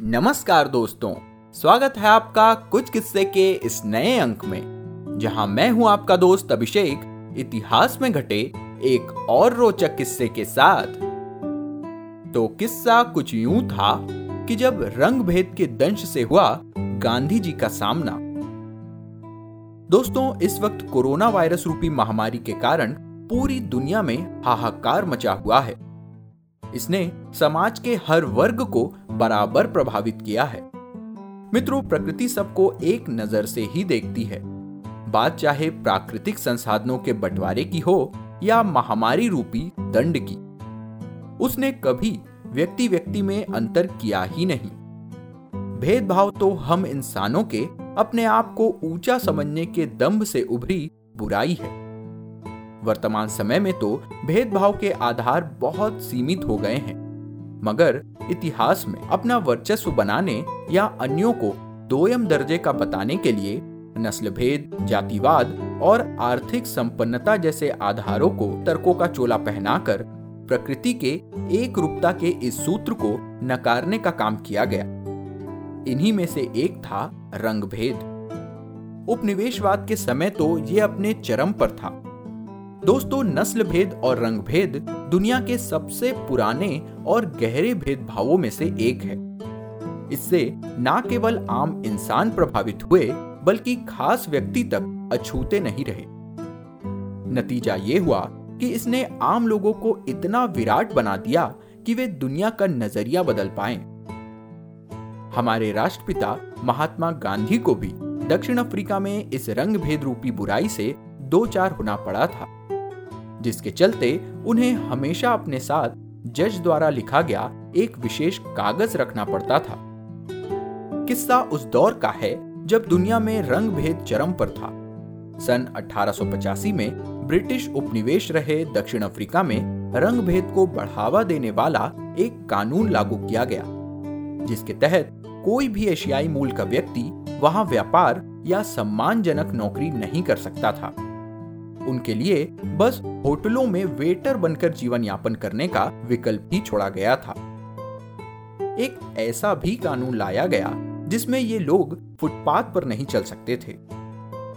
नमस्कार दोस्तों, स्वागत है आपका कुछ किस्से के इस नए अंक में, जहाँ मैं हूँ आपका दोस्त अभिषेक, इतिहास में घटे एक और रोचक किस्से के साथ। तो किस्सा कुछ यूँ था कि जब रंग भेद के दंश से हुआ गांधी जी का सामना। दोस्तों, इस वक्त कोरोना वायरस रूपी महामारी के कारण पूरी दुनिया में हाहाकार मचा हुआ है। इसने समाज के हर वर्ग को बराबर प्रभावित किया है। मित्रों, प्रकृति सबको एक नज़र से ही देखती है। बात चाहे प्राकृतिक संसाधनों के बंटवारे की हो या महामारी रूपी दंड की, उसने कभी व्यक्ति व्यक्ति में अंतर किया ही नहीं। भेदभाव तो हम इंसानों के अपने आप को ऊँचा समझने के दम्भ से उभरी बुराई है। वर्तमान समय में तो भेदभाव के आधार बहुत सीमित हो गए हैं। मगर इतिहास में अपना वर्चस्व बनाने या अन्यों को दोयम दर्जे का बताने के लिए नस्ल भेद जातिवाद और आर्थिक संपन्नता जैसे आधारों को तर्कों का चोला पहनाकर प्रकृति के एक रूपता के इस सूत्र को नकारने का काम किया गया। इन्हीं में से एक था रंग भेद उपनिवेशवाद के समय तो ये अपने चरम पर था। दोस्तों नस्ल भेद और रंग भेद दुनिया के सबसे पुराने और गहरे भेदभावों में से एक है। इससे न केवल आम इंसान प्रभावित हुए, बल्कि खास व्यक्ति तक अछूते नहीं रहे। नतीजा ये हुआ कि इसने आम लोगों को इतना विराट बना दिया कि वे दुनिया का नज़रिया बदल पाए। हमारे राष्ट्रपिता महात्मा गांधी को भी दक्षिण अफ्रीका में इस रंग भेद रूपी बुराई से दो चार होना पड़ा था। जिसके चलते उन्हें हमेशा अपने साथ जज द्वारा लिखा गया एक विशेष कागज़ रखना पड़ता था। किस्सा उस दौर का है जब दुनिया में रंग भेद चरम पर था। सन 1885 में ब्रिटिश उपनिवेश रहे दक्षिण अफ्रीका में रंग भेद को बढ़ावा देने वाला एक कानून लागू किया गया, जिसके तहत कोई भी एशियाई मूल का व्यक्ति वहाँ व्यापार या सम्मानजनक नौकरी नहीं कर सकता था। उनके लिए बस होटलों में वेटर बनकर जीवन यापन करने का विकल्प ही छोड़ा गया था। एक ऐसा भी कानून लाया गया जिसमें ये लोग फुटपाथ पर नहीं चल सकते थे।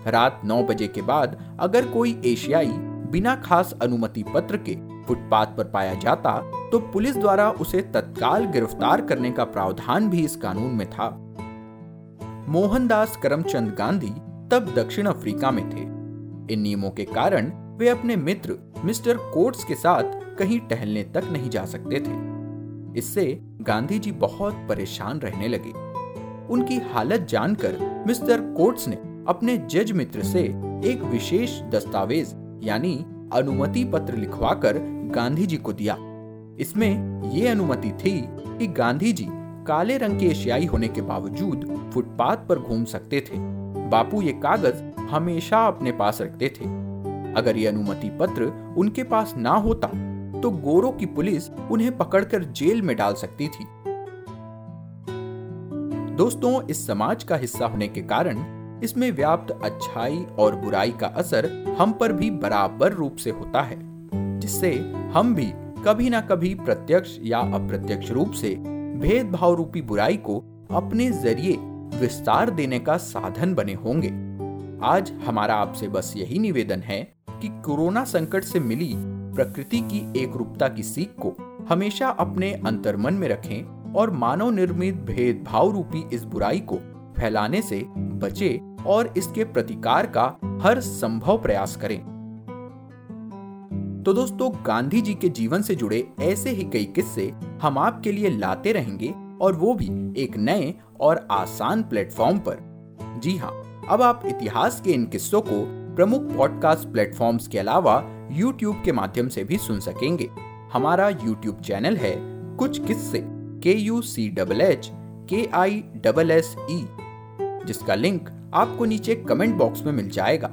रात नौ बजे के बाद अगर कोई एशियाई बिना खास अनुमति पत्र के फुटपाथ पर पाया जाता तो पुलिस द्वारा उसे तत्काल गिरफ़्तार करने का प्रावधान भी इस कानून में था। मोहनदास करमचंद गांधी तब दक्षिण अफ्रीका में थे। इन नियमों के कारण वे अपने मित्र, मिस्टर कोट्स के साथ कहीं टहलने तक नहीं जा सकते थे। इससे गांधी जी बहुत परेशान रहने लगे। उनकी हालत जानकर मिस्टर कोट्स ने अपने जज मित्र से एक विशेष दस्तावेज़, यानी अनुमति पत्र लिखवाकर गांधी जी को दिया। इसमें ये अनुमति थी कि गांधी जी काले रंग के एशियाई होने के बावजूद फुटपाथ पर घूम सकते थे। बापू ये कागज़ हमेशा अपने पास रखते थे। अगर ये अनुमति पत्र उनके पास ना होता तो गोरों की पुलिस उन्हें पकड़कर जेल में डाल सकती थी। दोस्तों, इस समाज का हिस्सा होने के कारण इसमें व्याप्त अच्छाई और बुराई का असर हम पर भी बराबर रूप से होता है, जिससे हम भी कभी ना कभी प्रत्यक्ष या अप्रत्यक्ष रूप से भेदभाव रूपी बुराई को अपने ज़रिए विस्तार देने का साधन बने होंगे। आज हमारा आपसे बस यही निवेदन है कि कोरोना संकट से मिली प्रकृति की एक रूपता की सीख को हमेशा अपने अंतर्मन में रखें और मानव निर्मित भेदभाव रूपी इस बुराई को फैलाने से बचे और इसके प्रतिकार का हर संभव प्रयास करें। तो दोस्तों, गांधी जी के जीवन से जुड़े ऐसे ही कई किस्से हम आपके लिए लाते रहेंगे और वो भी एक नए और आसान प्लेटफॉर्म पर। जी हाँ अब आप इतिहास के इन किस्सों को प्रमुख पॉडकास्ट प्लेटफॉर्म्स के अलावा यूट्यूब के माध्यम से भी सुन सकेंगे। हमारा यूट्यूब चैनल है कुछ किस्से के यू सी डबल एच के आई डबल एस ई जिसका लिंक आपको नीचे कमेंट बॉक्स में मिल जाएगा।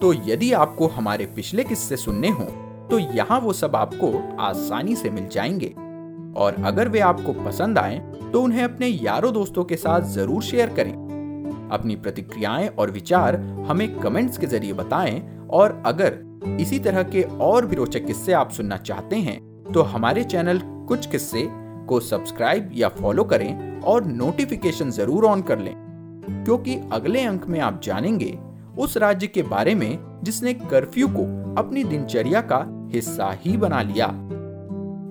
तो यदि आपको हमारे पिछले किस्से सुनने हो तो यहाँ वो सब आपको आसानी से मिल जाएँगे। और अगर वे आपको पसंद आए तो उन्हें अपने यारों दोस्तों के साथ ज़रूर शेयर करें। अपनी प्रतिक्रियाएँ और विचार हमें कमेंट्स के ज़रिए बताएँ और अगर इसी तरह के और भी रोचक किस्से आप सुनना चाहते हैं तो हमारे चैनल कुछ किस्से को सब्सक्राइब या फॉलो करें और नोटिफिकेशन ज़रूर ऑन कर लें, क्योंकि अगले अंक में आप जानेंगे उस राज्य के बारे में जिसने कर्फ्यू को अपनी दिनचर्या का हिस्सा ही बना लिया।